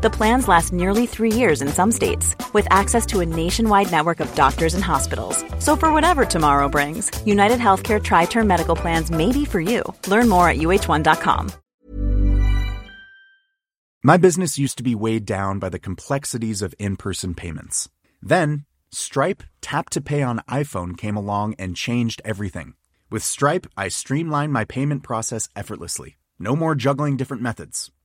The plans last nearly three years in some states, with access to a nationwide network of doctors and hospitals. So, for whatever tomorrow brings, United Healthcare Tri Term Medical Plans may be for you. Learn more at uh1.com. My business used to be weighed down by the complexities of in person payments. Then, Stripe Tap to Pay on iPhone came along and changed everything. With Stripe, I streamlined my payment process effortlessly. No more juggling different methods.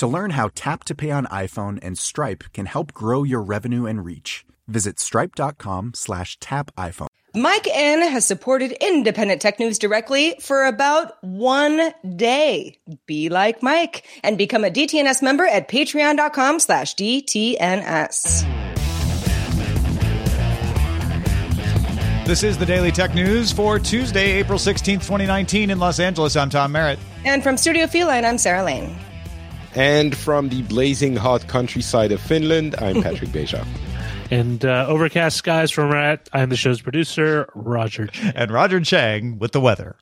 To learn how Tap to Pay on iPhone and Stripe can help grow your revenue and reach, visit stripe.com slash tap iPhone. Mike N has supported independent tech news directly for about one day. Be like Mike and become a DTNS member at patreon.com slash DTNS. This is the Daily Tech News for Tuesday, April 16th, 2019 in Los Angeles. I'm Tom Merritt. And from Studio Feline, I'm Sarah Lane. And from the blazing hot countryside of Finland, I'm Patrick Beja. And uh, overcast skies from Rat. I'm the show's producer, Roger. Chang. And Roger Chang with the weather.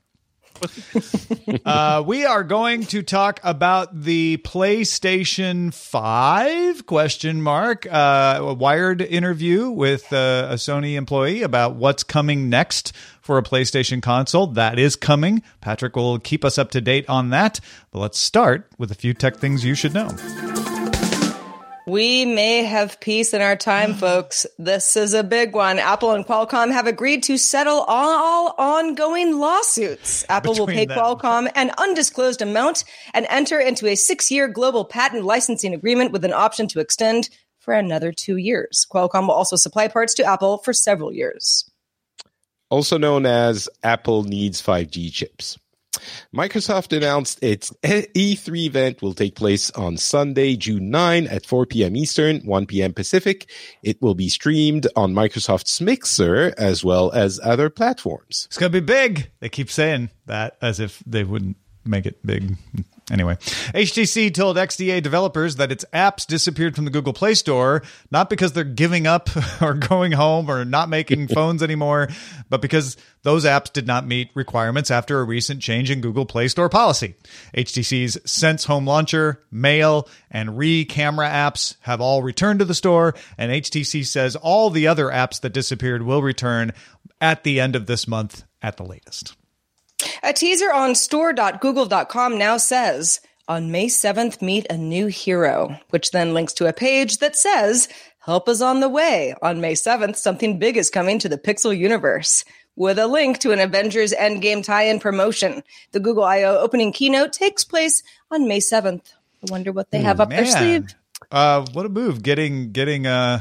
uh, we are going to talk about the PlayStation 5 question mark uh, a wired interview with uh, a Sony employee about what's coming next for a PlayStation console. That is coming. Patrick will keep us up to date on that. But let's start with a few tech things you should know. We may have peace in our time, folks. This is a big one. Apple and Qualcomm have agreed to settle all ongoing lawsuits. Apple Between will pay them. Qualcomm an undisclosed amount and enter into a six year global patent licensing agreement with an option to extend for another two years. Qualcomm will also supply parts to Apple for several years. Also known as Apple needs 5G chips. Microsoft announced its E3 event will take place on Sunday, June 9 at 4 p.m. Eastern, 1 p.m. Pacific. It will be streamed on Microsoft's Mixer as well as other platforms. It's going to be big. They keep saying that as if they wouldn't make it big. Anyway, HTC told XDA developers that its apps disappeared from the Google Play Store, not because they're giving up or going home or not making phones anymore, but because those apps did not meet requirements after a recent change in Google Play Store policy. HTC's Sense Home Launcher, Mail, and Re camera apps have all returned to the store, and HTC says all the other apps that disappeared will return at the end of this month at the latest. A teaser on store.google.com now says, on May 7th, meet a new hero, which then links to a page that says, help is on the way. On May 7th, something big is coming to the Pixel universe with a link to an Avengers Endgame tie-in promotion. The Google I.O. opening keynote takes place on May 7th. I wonder what they have up Man. their sleeve. Uh, what a move! Getting getting uh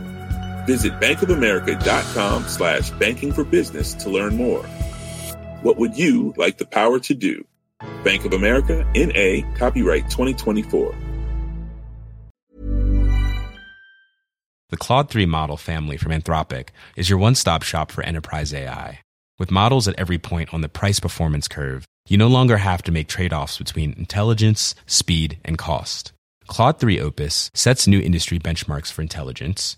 Visit bankofamerica.com slash banking for business to learn more. What would you like the power to do? Bank of America, N.A., copyright 2024. The Claude 3 model family from Anthropic is your one stop shop for enterprise AI. With models at every point on the price performance curve, you no longer have to make trade offs between intelligence, speed, and cost. Claude 3 Opus sets new industry benchmarks for intelligence.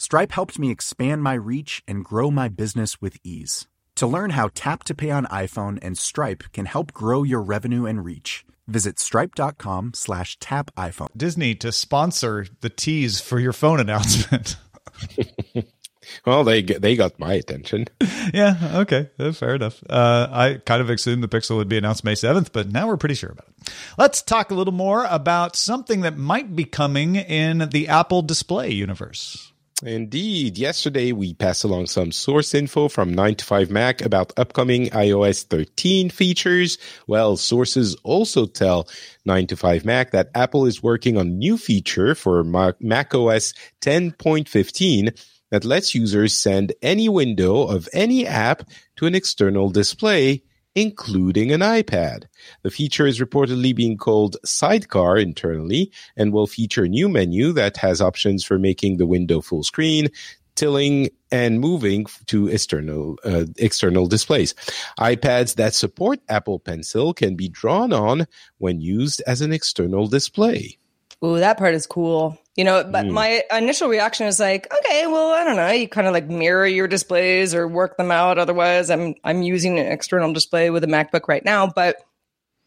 Stripe helped me expand my reach and grow my business with ease. To learn how Tap to Pay on iPhone and Stripe can help grow your revenue and reach, visit stripe.com slash tap iPhone. Disney to sponsor the tease for your phone announcement. well, they they got my attention. yeah, okay, fair enough. Uh, I kind of assumed the Pixel would be announced May 7th, but now we're pretty sure about it. Let's talk a little more about something that might be coming in the Apple Display universe. Indeed. Yesterday, we passed along some source info from 9 to 5 Mac about upcoming iOS 13 features. Well, sources also tell 9 to 5 Mac that Apple is working on new feature for Mac OS 10.15 that lets users send any window of any app to an external display including an iPad. The feature is reportedly being called Sidecar internally and will feature a new menu that has options for making the window full screen, tiling and moving to external uh, external displays. iPads that support Apple Pencil can be drawn on when used as an external display. Ooh, that part is cool. You know, but mm. my initial reaction is like, okay, well, I don't know. You kind of like mirror your displays or work them out. Otherwise, I'm I'm using an external display with a MacBook right now, but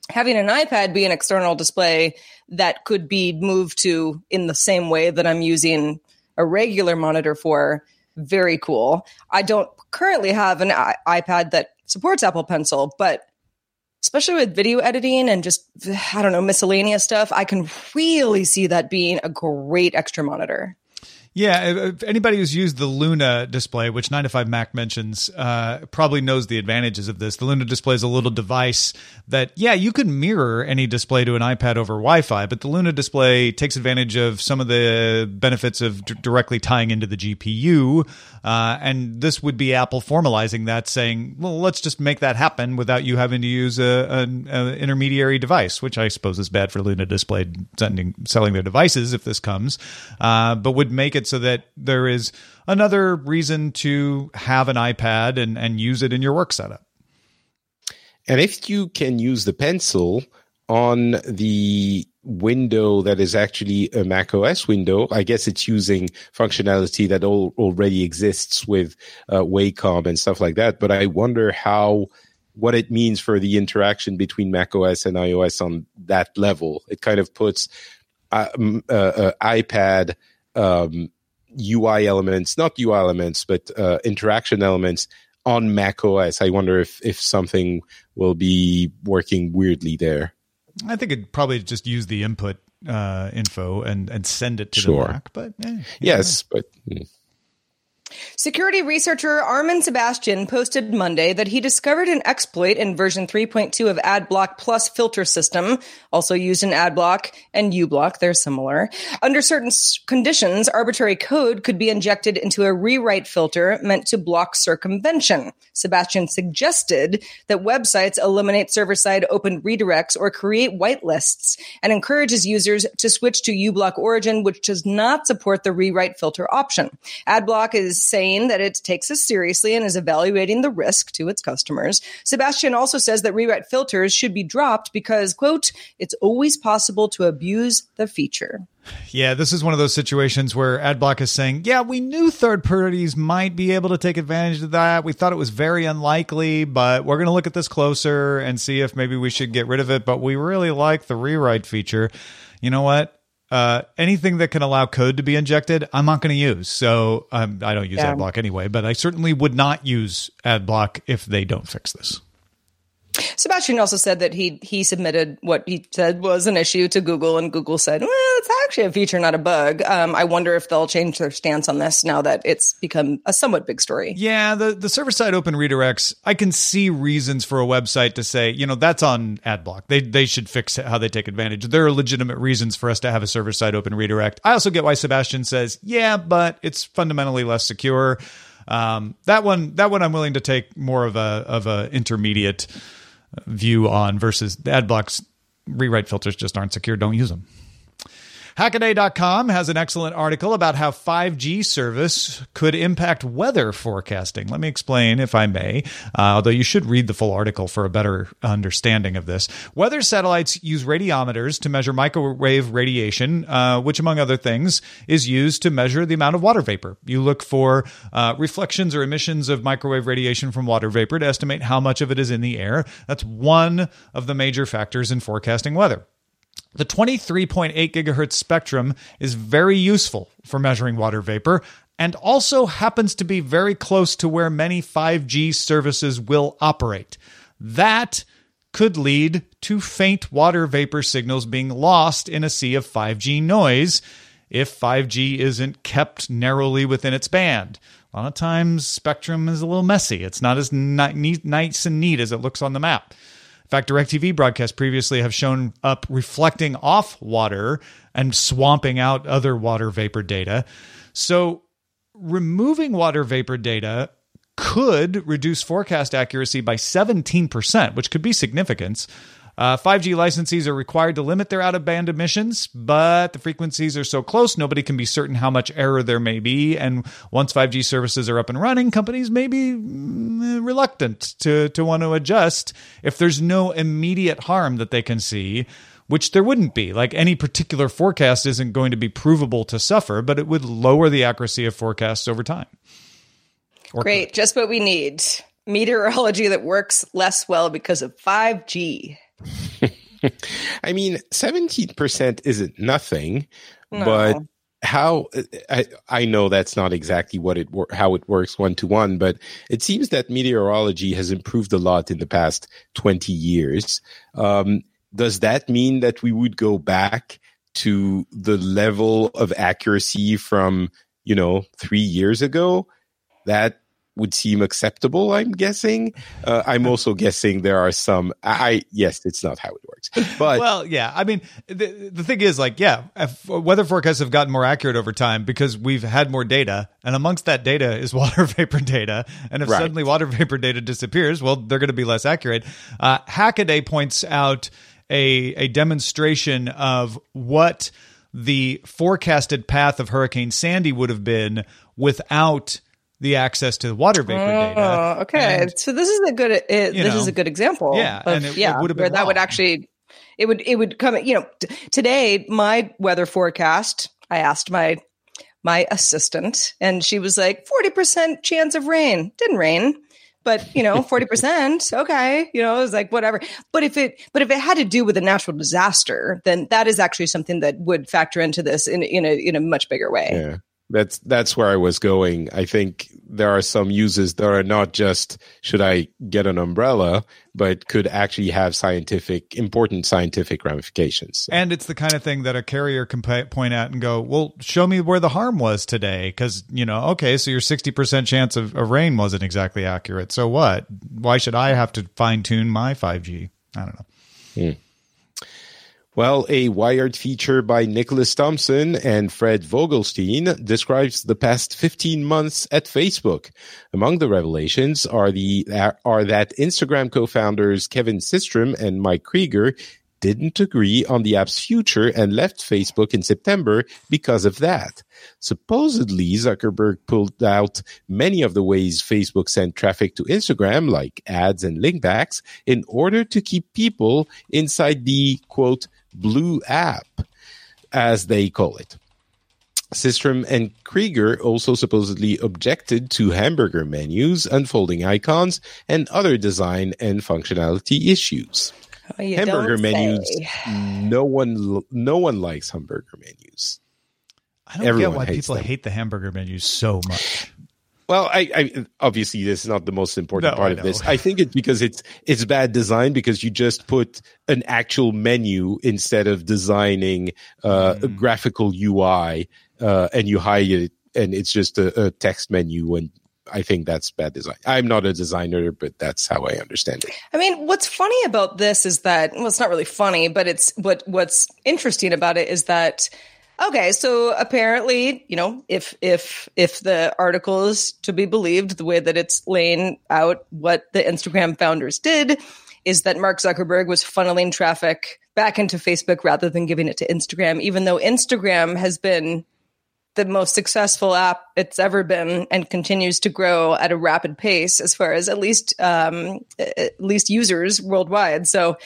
having an iPad be an external display that could be moved to in the same way that I'm using a regular monitor for, very cool. I don't currently have an I- iPad that supports Apple Pencil, but especially with video editing and just, I don't know, miscellaneous stuff, I can really see that being a great extra monitor. Yeah, if anybody who's used the Luna display, which 9 to 5 Mac mentions, uh, probably knows the advantages of this. The Luna display is a little device that, yeah, you can mirror any display to an iPad over Wi Fi, but the Luna display takes advantage of some of the benefits of d- directly tying into the GPU. Uh, and this would be Apple formalizing that, saying, well, let's just make that happen without you having to use an intermediary device, which I suppose is bad for Luna display sending, selling their devices if this comes, uh, but would make it it so that there is another reason to have an iPad and, and use it in your work setup. And if you can use the pencil on the window that is actually a Mac OS window, I guess it's using functionality that all, already exists with uh, Wacom and stuff like that. But I wonder how what it means for the interaction between Mac OS and iOS on that level. It kind of puts uh, uh, uh iPad um, UI elements, not UI elements, but uh, interaction elements on Mac OS. I wonder if if something will be working weirdly there. I think it probably just use the input uh, info and and send it to sure. the Mac. But eh, yes, but. Mm. Security researcher Armin Sebastian posted Monday that he discovered an exploit in version 3.2 of AdBlock Plus filter system, also used in AdBlock and uBlock. They're similar. Under certain conditions, arbitrary code could be injected into a rewrite filter meant to block circumvention. Sebastian suggested that websites eliminate server-side open redirects or create whitelists and encourages users to switch to uBlock Origin, which does not support the rewrite filter option. AdBlock is saying that it takes this seriously and is evaluating the risk to its customers. Sebastian also says that rewrite filters should be dropped because, quote, it's always possible to abuse the feature. Yeah, this is one of those situations where AdBlock is saying, yeah, we knew third parties might be able to take advantage of that. We thought it was very unlikely, but we're going to look at this closer and see if maybe we should get rid of it. But we really like the rewrite feature. You know what? Uh, anything that can allow code to be injected, I'm not going to use. So um, I don't use yeah. AdBlock anyway, but I certainly would not use AdBlock if they don't fix this. Sebastian also said that he he submitted what he said was an issue to Google, and Google said, "Well, it's actually a feature, not a bug." Um, I wonder if they'll change their stance on this now that it's become a somewhat big story. Yeah, the the server side open redirects. I can see reasons for a website to say, you know, that's on AdBlock. They they should fix how they take advantage. There are legitimate reasons for us to have a server side open redirect. I also get why Sebastian says, yeah, but it's fundamentally less secure. Um, that one, that one, I'm willing to take more of a of a intermediate view on versus the ad blocks rewrite filters just aren't secure. Don't use them. Hackaday.com has an excellent article about how 5G service could impact weather forecasting. Let me explain, if I may, uh, although you should read the full article for a better understanding of this. Weather satellites use radiometers to measure microwave radiation, uh, which, among other things, is used to measure the amount of water vapor. You look for uh, reflections or emissions of microwave radiation from water vapor to estimate how much of it is in the air. That's one of the major factors in forecasting weather. The 23.8 gigahertz spectrum is very useful for measuring water vapor and also happens to be very close to where many 5G services will operate. That could lead to faint water vapor signals being lost in a sea of 5G noise if 5G isn't kept narrowly within its band. A lot of times, spectrum is a little messy. It's not as ni- nice and neat as it looks on the map. Fact, DirecTV broadcasts previously have shown up reflecting off water and swamping out other water vapor data. So, removing water vapor data could reduce forecast accuracy by 17%, which could be significant. Uh, 5G licensees are required to limit their out of band emissions, but the frequencies are so close, nobody can be certain how much error there may be. And once 5G services are up and running, companies may be mm, reluctant to, to want to adjust if there's no immediate harm that they can see. Which there wouldn't be. Like any particular forecast isn't going to be provable to suffer, but it would lower the accuracy of forecasts over time. Or Great. Could. Just what we need meteorology that works less well because of 5G. I mean, 17% isn't nothing, no. but how I, I know that's not exactly what it how it works one to one, but it seems that meteorology has improved a lot in the past 20 years. Um, does that mean that we would go back to the level of accuracy from, you know, three years ago? That would seem acceptable. I'm guessing. Uh, I'm also guessing there are some. I yes, it's not how it works. But well, yeah. I mean, the the thing is, like, yeah, weather forecasts have gotten more accurate over time because we've had more data, and amongst that data is water vapor data. And if right. suddenly water vapor data disappears, well, they're going to be less accurate. Uh, Hackaday points out a a demonstration of what the forecasted path of Hurricane Sandy would have been without the access to the water vapor oh, data. Ah, okay, and, so this is a good it, this know, is a good example. Yeah, of, and it, yeah, it would have been where that would actually it would it would come. You know, t- today my weather forecast. I asked my my assistant, and she was like forty percent chance of rain. Didn't rain but you know 40% okay you know it was like whatever but if it but if it had to do with a natural disaster then that is actually something that would factor into this in in a in a much bigger way yeah that's that's where I was going. I think there are some uses that are not just should I get an umbrella, but could actually have scientific important scientific ramifications. And it's the kind of thing that a carrier can point at and go, "Well, show me where the harm was today," because you know, okay, so your sixty percent chance of, of rain wasn't exactly accurate. So what? Why should I have to fine tune my five G? I don't know. Hmm. Well, a Wired feature by Nicholas Thompson and Fred Vogelstein describes the past 15 months at Facebook. Among the revelations are the are that Instagram co-founders Kevin Systrom and Mike Krieger didn't agree on the app's future and left Facebook in September because of that. Supposedly, Zuckerberg pulled out many of the ways Facebook sent traffic to Instagram, like ads and linkbacks, in order to keep people inside the quote Blue app, as they call it. Systrom and Krieger also supposedly objected to hamburger menus, unfolding icons, and other design and functionality issues. Oh, hamburger menus. No one, no one likes hamburger menus. I don't Everyone get why people them. hate the hamburger menus so much. Well, I, I, obviously this is not the most important No, part of this. I think it's because it's it's bad design because you just put an actual menu instead of designing uh, Mm. a graphical UI, uh, and you hide it, and it's just a, a text menu. And I think that's bad design. I'm not a designer, but that's how I understand it. I mean, what's funny about this is that well, it's not really funny, but it's what what's interesting about it is that okay, so apparently, you know, if if if the article is to be believed, the way that it's laying out what the Instagram founders did is that Mark Zuckerberg was funneling traffic back into Facebook rather than giving it to Instagram, even though Instagram has been the most successful app it's ever been and continues to grow at a rapid pace as far as at least um, at least users worldwide. So,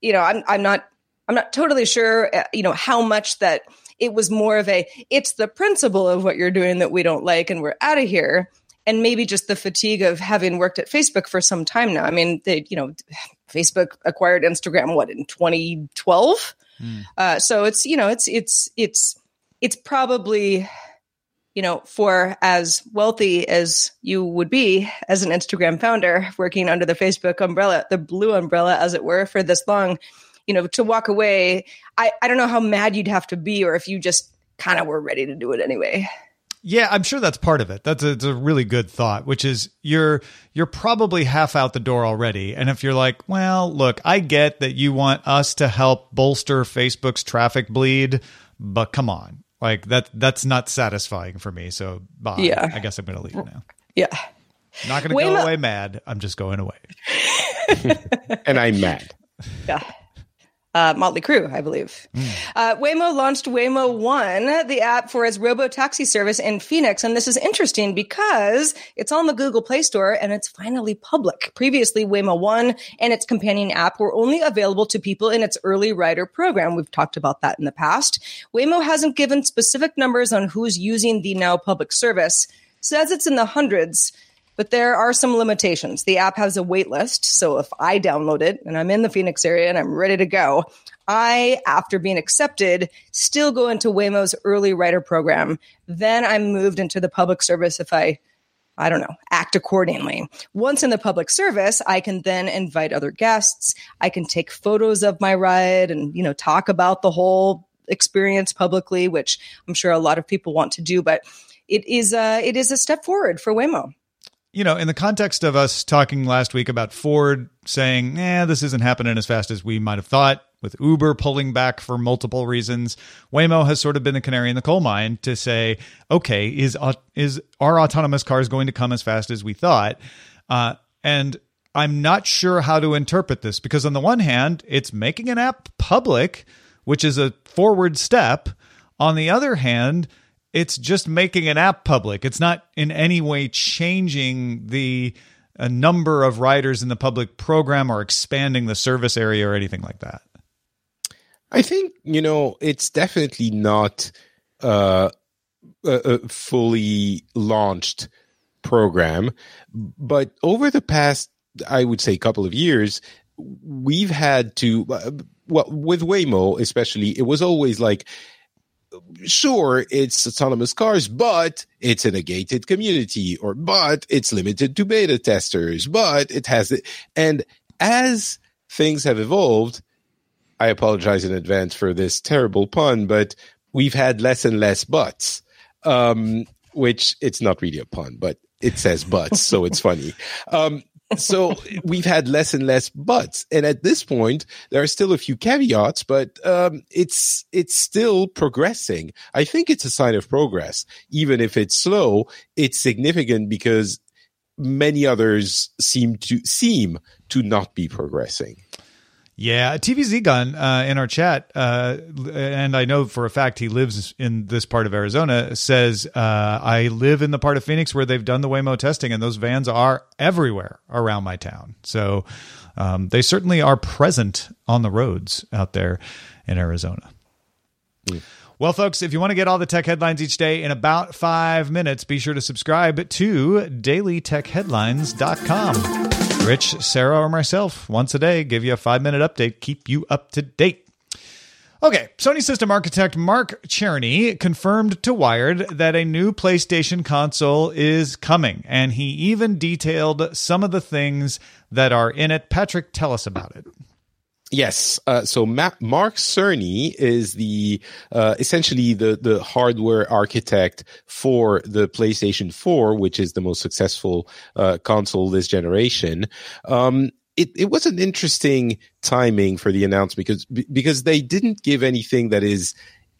you know, I'm I'm not I'm not totally sure, uh, you know, how much that it was more of a it's the principle of what you're doing that we don't like and we're out of here. And maybe just the fatigue of having worked at Facebook for some time now. I mean, they, you know, Facebook acquired Instagram what in 2012. Uh, so it's you know it's it's it's it's probably you know for as wealthy as you would be as an Instagram founder working under the Facebook umbrella, the blue umbrella as it were for this long, you know, to walk away. I I don't know how mad you'd have to be, or if you just kind of were ready to do it anyway. Yeah, I'm sure that's part of it. That's a, it's a really good thought, which is you're you're probably half out the door already. And if you're like, well, look, I get that you want us to help bolster Facebook's traffic bleed, but come on, like that that's not satisfying for me. So bye. Yeah. I guess I'm going to leave now. Yeah. Not going to go away mad. I'm just going away. And I'm mad. Yeah. Uh, Motley Crue, I believe. Uh, Waymo launched Waymo One, the app for its robo taxi service in Phoenix. And this is interesting because it's on the Google Play Store and it's finally public. Previously, Waymo One and its companion app were only available to people in its early rider program. We've talked about that in the past. Waymo hasn't given specific numbers on who's using the now public service, says it's in the hundreds. But there are some limitations. The app has a wait list. So if I download it and I'm in the Phoenix area and I'm ready to go, I, after being accepted, still go into Waymo's early rider program. Then I'm moved into the public service if I, I don't know, act accordingly. Once in the public service, I can then invite other guests. I can take photos of my ride and, you know, talk about the whole experience publicly, which I'm sure a lot of people want to do. But it is, uh, it is a step forward for Waymo. You know, in the context of us talking last week about Ford saying, eh, this isn't happening as fast as we might have thought, with Uber pulling back for multiple reasons, Waymo has sort of been the canary in the coal mine to say, okay, is is our autonomous cars going to come as fast as we thought? Uh, and I'm not sure how to interpret this because on the one hand, it's making an app public, which is a forward step. On the other hand, it's just making an app public. It's not in any way changing the uh, number of riders in the public program or expanding the service area or anything like that. I think you know it's definitely not uh, a, a fully launched program, but over the past, I would say, couple of years, we've had to. uh, Well, with Waymo especially, it was always like, sure, it's autonomous cars, but it's in a gated community, or but it's limited to beta testers, but it has it. And as things have evolved, I apologize in advance for this terrible pun, but we've had less and less buts, um, which it's not really a pun, but it says buts, so it's funny. Um, so we've had less and less butts, and at this point, there are still a few caveats, but um, it's it's still progressing. I think it's a sign of progress, even if it's slow. It's significant because many others seem to seem to not be progressing. Yeah, TVZ Gun uh, in our chat, uh, and I know for a fact he lives in this part of Arizona. Says uh, I live in the part of Phoenix where they've done the Waymo testing, and those vans are everywhere around my town. So um, they certainly are present on the roads out there in Arizona. Well, folks, if you want to get all the tech headlines each day in about five minutes, be sure to subscribe to dailytechheadlines.com. Rich, Sarah, or myself, once a day, give you a five minute update, keep you up to date. Okay, Sony system architect Mark Cerny confirmed to Wired that a new PlayStation console is coming, and he even detailed some of the things that are in it. Patrick, tell us about it. Yes. Uh, so Ma- Mark Cerny is the uh, essentially the the hardware architect for the PlayStation 4, which is the most successful uh, console this generation. Um, it, it was an interesting timing for the announcement because because they didn't give anything that is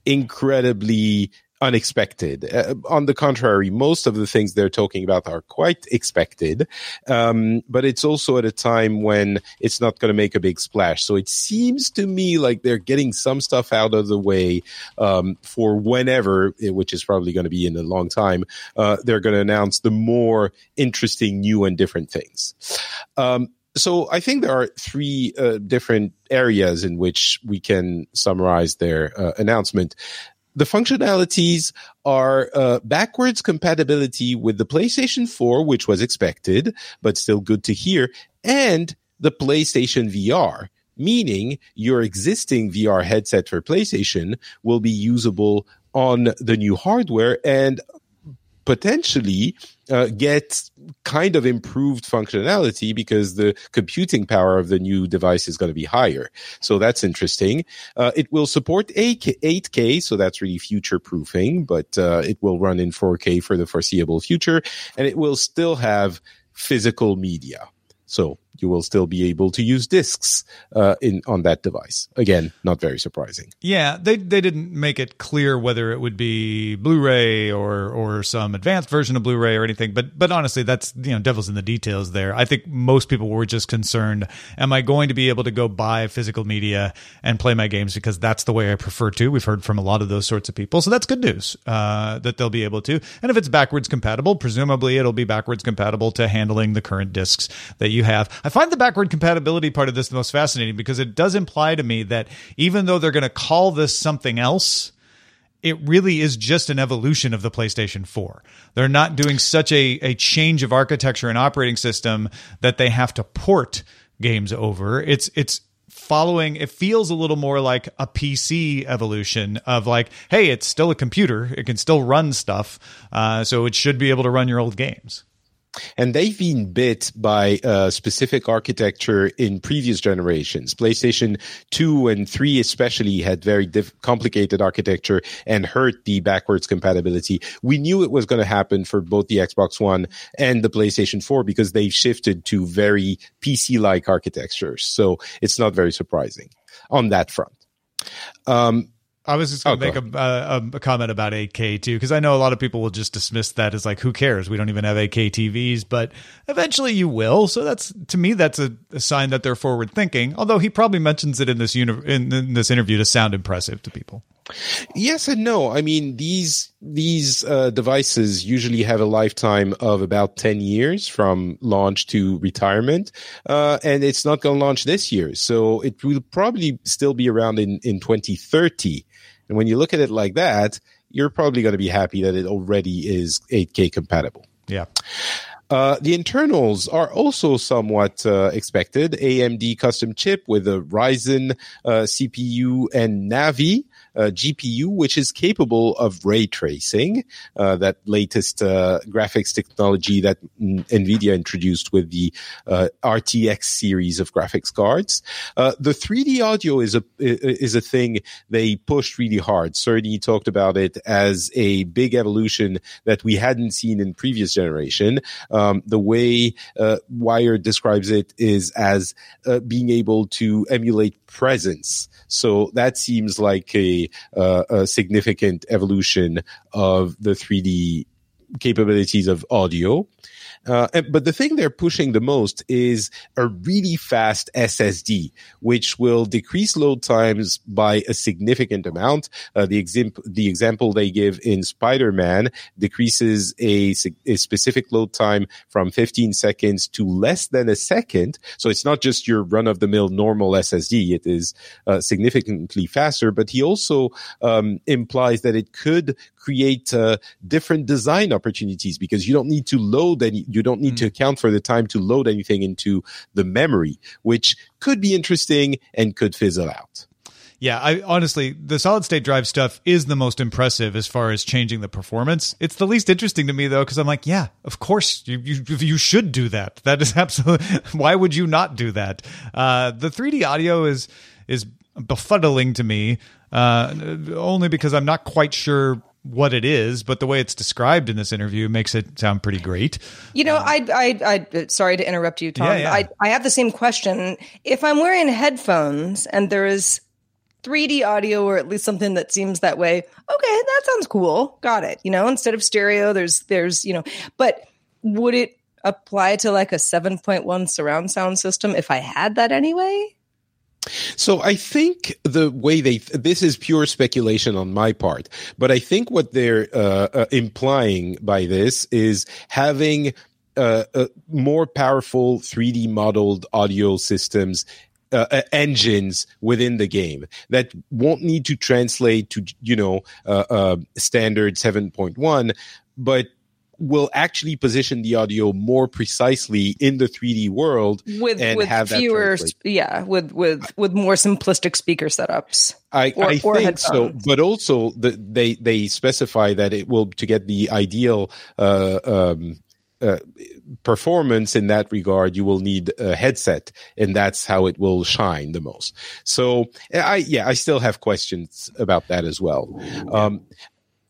incredibly unexpected. Uh, on the contrary, most of the things they're talking about are quite expected. Um, but it's also at a time when it's not going to make a big splash. So it seems to me like they're getting some stuff out of the way um, for whenever, eh, which is probably going to be in a long time, uh, they're going to announce the more interesting, new, and different things. Um, so I think there are three uh, different areas in which we can summarize their uh, announcement. The functionalities are uh, backwards compatibility with the PlayStation 4, which was expected, but still good to hear, and the PlayStation VR, meaning your existing VR headset for PlayStation will be usable on the new hardware and potentially uh, get kind of improved functionality because the computing power of the new device is going to be higher. So that's interesting. Uh, it will support 8K, 8K, so that's really future proofing, but uh, it will run in 4K for the foreseeable future, and it will still have physical media. So you will still be able to use discs uh, in on that device. Again, not very surprising. Yeah, they they didn't make it clear whether it would be Blu-ray or or some advanced version of Blu-ray or anything. But but honestly, that's you know devil's in the details there. I think most people were just concerned: Am I going to be able to go buy physical media and play my games because that's the way I prefer to? We've heard from a lot of those sorts of people, so that's good news uh, that they'll be able to. And if it's backwards compatible, presumably it'll be backwards compatible to handling the current discs that you have. Find the backward compatibility part of this the most fascinating because it does imply to me that even though they're going to call this something else, it really is just an evolution of the PlayStation 4. They're not doing such a, a change of architecture and operating system that they have to port games over. It's it's following it feels a little more like a PC evolution of like, hey, it's still a computer. It can still run stuff. Uh, so it should be able to run your old games. And they've been bit by uh, specific architecture in previous generations. PlayStation 2 and 3 especially had very diff- complicated architecture and hurt the backwards compatibility. We knew it was going to happen for both the Xbox One and the PlayStation 4 because they've shifted to very PC-like architectures. So it's not very surprising on that front. Um, I was just going to oh, make a, a, a, comment about 8K too, because I know a lot of people will just dismiss that as like, who cares? We don't even have 8K TVs, but eventually you will. So that's to me, that's a, a sign that they're forward thinking. Although he probably mentions it in this uni- in, in, this interview to sound impressive to people. Yes and no. I mean, these these uh, devices usually have a lifetime of about 10 years from launch to retirement, uh, and it's not going to launch this year, so it will probably still be around in in 2030. And when you look at it like that, you're probably going to be happy that it already is 8K compatible. Yeah. Uh, the internals are also somewhat uh, expected. AMD custom chip with a Ryzen uh, CPU and Navi GPU, which is capable of ray tracing, uh, that latest uh, graphics technology that NVIDIA introduced with the uh, RTX series of graphics cards. Uh, the 3D audio is a is a thing they pushed really hard. Cerny talked about it as a big evolution that we hadn't seen in previous generation. Um, the way uh, Wired describes it is as being able to emulate presence. So that seems like a, uh, a significant evolution of the 3D capabilities of audio. Uh, but the thing they're pushing the most is a really fast SSD, which will decrease load times by a significant amount. Uh, the, example the example they give in Spider-Man decreases a, a, specific load time from 15 seconds to less than a second. So it's not just your run-of-the-mill normal SSD; it is uh, significantly faster. But he also um, implies that it could create uh, different design opportunities because you don't need to load any, you don't need mm. to account for the time to load anything into the memory, which could be interesting and could fizzle out. Yeah, I honestly, the solid state drive stuff is the most impressive as far as changing the performance. It's the least interesting to me though, because I'm like, yeah, of course you, you you should do that. That is absolutely. Why would you not do that? Uh, the 3D audio is is befuddling to me, uh, only because I'm not quite sure what it is, but the way it's described in this interview makes it sound pretty great. You know, um, I, I, I, sorry to interrupt you, Tom. Yeah, yeah. I, I have the same question. If I'm wearing headphones and there is 3D audio or at least something that seems that way, okay, that sounds cool. Got it. You know, instead of stereo, there's, there's, you know, but would it apply to like a 7.1 surround sound system if I had that anyway? So I think the way they this is pure speculation on my part, but I think what they're uh, uh, implying by this is having uh, uh more powerful 3D modeled audio systems uh, uh, engines within the game that won't need to translate to you know uh, uh, standard 7.1 but will actually position the audio more precisely in the 3D world with and with have that fewer, translate. yeah, with with with more simplistic speaker setups. I, or- I or think so, but also the, they they specify that it will to get the ideal uh, um, uh, performance in that regard. You will need a headset, and that's how it will shine the most. So I yeah, I still have questions about that as well. Um,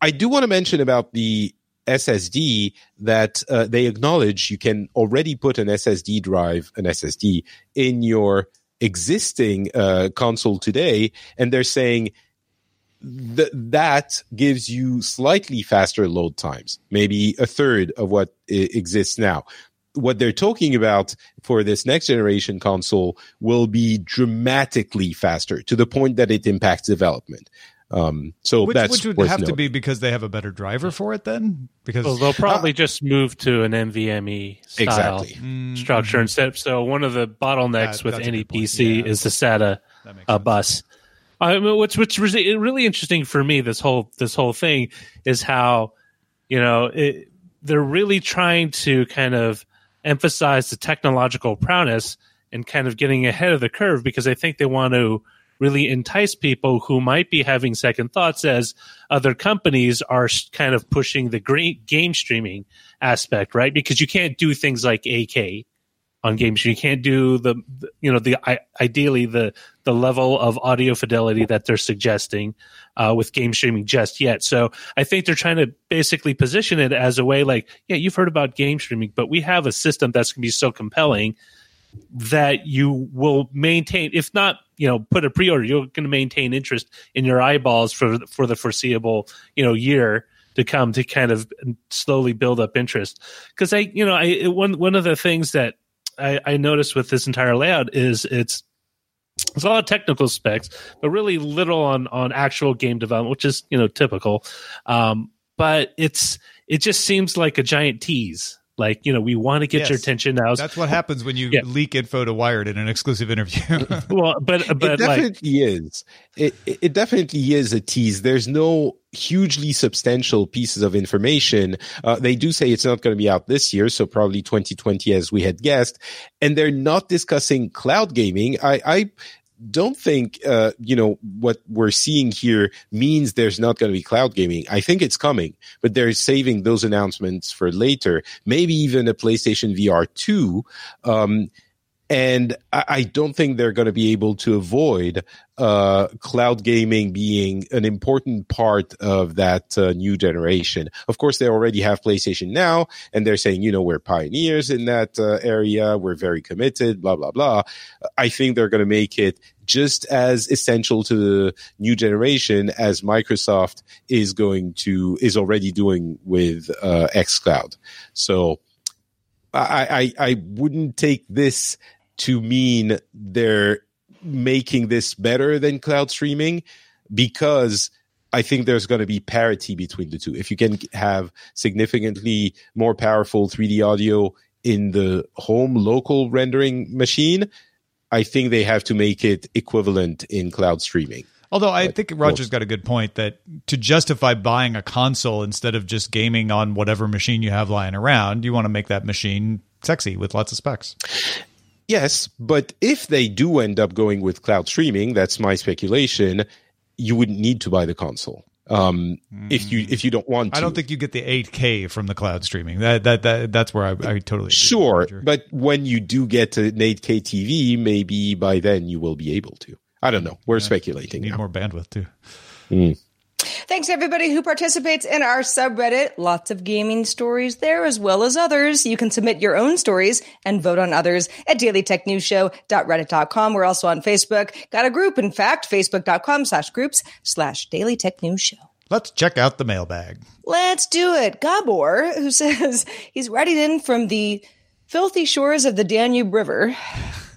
I do want to mention about the SSD that uh, they acknowledge you can already put an SSD drive, an SSD, in your existing uh, console today, and they're saying th- that gives you slightly faster load times, maybe a third of what I- exists now. What they're talking about for this next generation console will be dramatically faster to the point that it impacts development. Um, so Which, that's which would worth have to be because they have a better driver for it then? Because Well, they'll probably just move to an NVMe style Exactly. structure instead. So one of the bottlenecks That- with any. PC Yeah. is the SATA That makes uh, sense. bus. I mean, what's what's really, really interesting for me this whole this whole thing is how you know it, they're really trying to kind of emphasize the technological prowess and kind of getting ahead of the curve because I think they want to really entice people who might be having second thoughts as other companies are kind of pushing the game streaming aspect, right? Because you can't do things like 8K on games. You can't do the, you know, the ideally the the level of audio fidelity that they're suggesting uh, with game streaming just yet. So I think they're trying to basically position it as a way like, yeah, you've heard about game streaming, but we have a system that's going to be so compelling that you will maintain, if not, you know, put a pre-order, you're going to maintain interest in your eyeballs for for the foreseeable, you know, year to come to kind of slowly build up interest. Because I, you know, I one one of the things that I, I noticed with this entire layout is it's it's a lot of technical specs, but really little on on actual game development, which is you know typical. Um, but it's it just seems like a giant tease. Like you know, we want to get your attention now. that's what happens when you Yeah. leak info to Wired in an exclusive interview. well, but but like it definitely is. It, it it definitely is a tease. There's no hugely substantial pieces of information. Uh, they do say it's not going to be out this year, so probably 2020, as we had guessed. And they're not discussing cloud gaming. I, I don't think uh, you know what we're seeing here means there's not going to be cloud gaming. I think it's coming, but they're saving those announcements for later. Maybe even a PlayStation VR two. Um, and I, I don't think they're going to be able to avoid uh, cloud gaming being an important part of that uh, new generation. Of course, they already have PlayStation now, and they're saying, you know, we're pioneers in that uh, area. We're very committed. Blah blah blah. I think they're going to make it just as essential to the new generation as Microsoft is going to is already doing with uh, XCloud. So I, I I wouldn't take this to mean they're making this better than cloud streaming because I think there's going to be parity between the two. If you can have significantly more powerful 3D audio in the home local rendering machine, I think they have to make it equivalent in cloud streaming. Although I But think Roger's got a good point that to justify buying a console instead of just gaming on whatever machine you have lying around, you want to make that machine sexy with lots of specs. Yes, but if they do end up going with cloud streaming, that's my speculation. You wouldn't need to buy the console um, mm. if you if you don't want to. I don't think you get the 8K from the cloud streaming. That that, that that's where I, I totally sure. But when you do get to an 8K TV, maybe by then you will be able to. I don't know. We're yeah, speculating. Need now. more bandwidth too. Mm. Thanks everybody who participates in our subreddit. Lots of gaming stories there as well as others. You can submit your own stories and vote on others at dailytechnewsshow.reddit.com. We're also on Facebook. Got a group, in fact, facebook.com slash groups slash Daily Tech News Show. Let's check out the mailbag. Let's do it. Gabor, who says he's writing in from the filthy shores of the Danube River.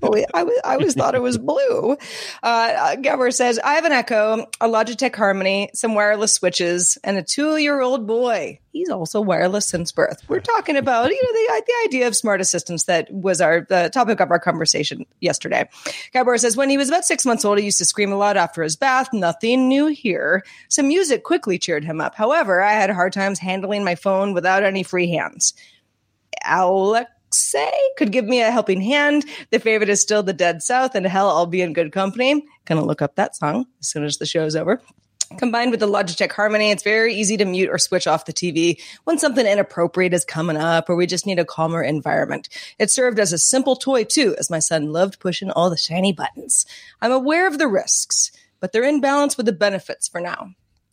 Oh, I, was, I always thought it was blue. Uh, Gabor says, I have an Echo, a Logitech Harmony, some wireless switches, and a two year old boy. He's also wireless since birth. We're talking about, you know, the, the idea of smart assistants that was our the topic of our conversation yesterday. Gabor says, when he was about six months old, he used to scream a lot after his bath. Nothing new here. Some music quickly cheered him up. However, I had hard times handling my phone without any free hands. Alex say could give me a helping hand. The favorite is still The Dead South, and hell, I'll be in good company. Gonna look up that song as soon as the show's over. Combined with the Logitech Harmony, it's very easy to mute or switch off the TV when something inappropriate is coming up or we just need a calmer environment. It served as a simple toy too, as my son loved pushing all the shiny buttons. I'm aware of the risks, but they're in balance with the benefits for now.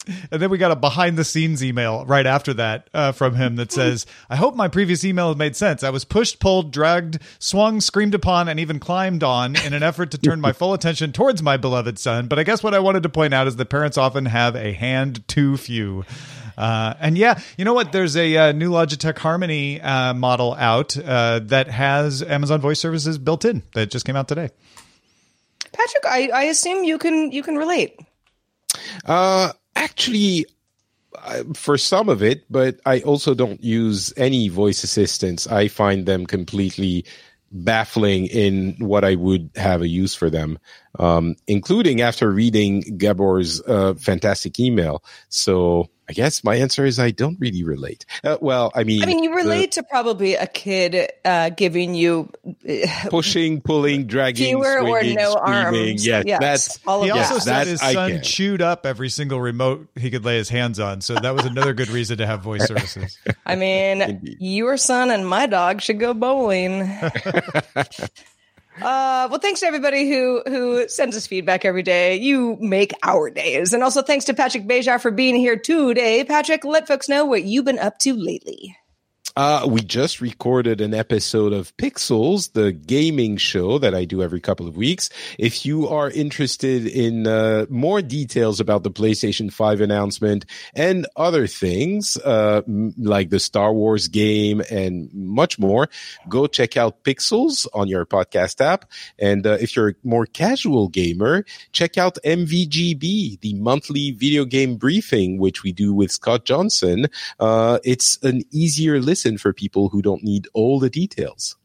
And then we got a behind the scenes email right after that uh, from him that says, I hope my previous email made sense. I was pushed, pulled, dragged, swung, screamed upon, and even climbed on in an effort to turn my full attention towards my beloved son. But I guess what I wanted to point out is that parents often have a hand too few. Uh, and yeah, you know what? There's a uh, new Logitech Harmony uh, model out uh, that has Amazon Voice Services built in that just came out today. Patrick, I, I assume you can you can relate. Uh, actually for some of it, but I also don't use any voice assistants. I find them completely baffling in what I would have a use for them, um, including after reading Gabor's uh, fantastic email. So I guess my answer is I don't really relate. Uh, well, I mean, I mean, you relate the, to probably a kid uh, giving you uh, pushing, pulling, dragging, fewer swinging, or no screaming. arms. Yes, yes, that's all. He also said his son chewed up every single remote he could lay his hands on, so that was another good reason to have voice services. I mean, Indeed. your son and my dog should go bowling. Uh, well, thanks to everybody who who sends us feedback every day. You make our days, and also thanks to Patrick Beja for being here today. Patrick, let folks know what you've been up to lately. Uh, we just recorded an episode of Pixels, the gaming show that I do every couple of weeks. If you are interested in uh, more details about the PlayStation 5 announcement and other things, uh, like the Star Wars game and much more, go check out Pixels on your podcast app. And uh, if you're a more casual gamer, check out MVGB, the monthly video game briefing, which we do with Scott Johnson. Uh, it's an easier listen listen for people who don't need all the details.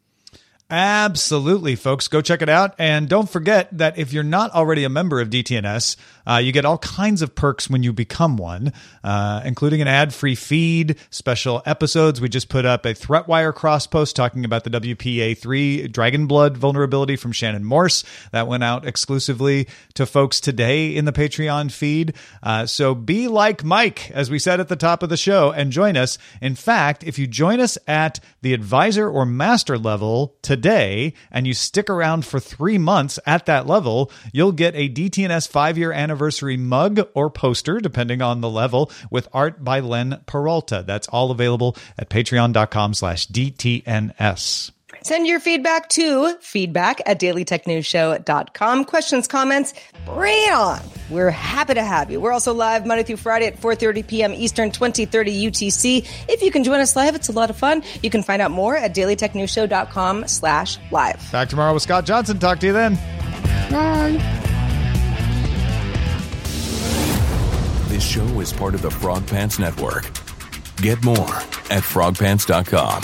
Absolutely, folks. Go check it out. And don't forget that if you're not already a member of DTNS, uh, you get all kinds of perks when you become one, uh, including an ad free feed, special episodes. We just put up a Threatwire cross post talking about the WPA3 Dragon Blood vulnerability from Shannon Morse. That went out exclusively to folks today in the Patreon feed. Uh, so be like Mike, as we said at the top of the show, and join us. In fact, if you join us at the advisor or master level today and you stick around for three months at that level, you'll get a DTNS five year anniversary anniversary mug or poster, depending on the level, with art by Len Peralta. That's all available at patreon.com slash DTNS. Send your feedback to feedback at dailytechnewsshow.com. Questions, comments, bring it on. We're happy to have you. We're also live Monday through Friday at 4.30 p.m. Eastern, 2030 UTC. If you can join us live, it's a lot of fun. You can find out more at dailytechnewsshow.com slash live. Back tomorrow with Scott Johnson. Talk to you then. Bye. This show is part of the Frog Pants Network. Get more at frogpants.com.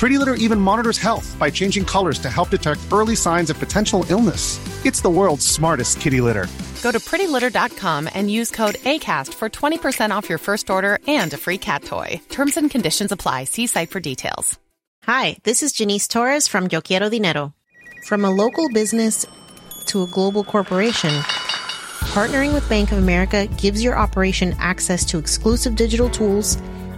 Pretty Litter even monitors health by changing colors to help detect early signs of potential illness. It's the world's smartest kitty litter. Go to prettylitter.com and use code ACAST for 20% off your first order and a free cat toy. Terms and conditions apply. See site for details. Hi, this is Janice Torres from Yo Quiero Dinero. From a local business to a global corporation, partnering with Bank of America gives your operation access to exclusive digital tools,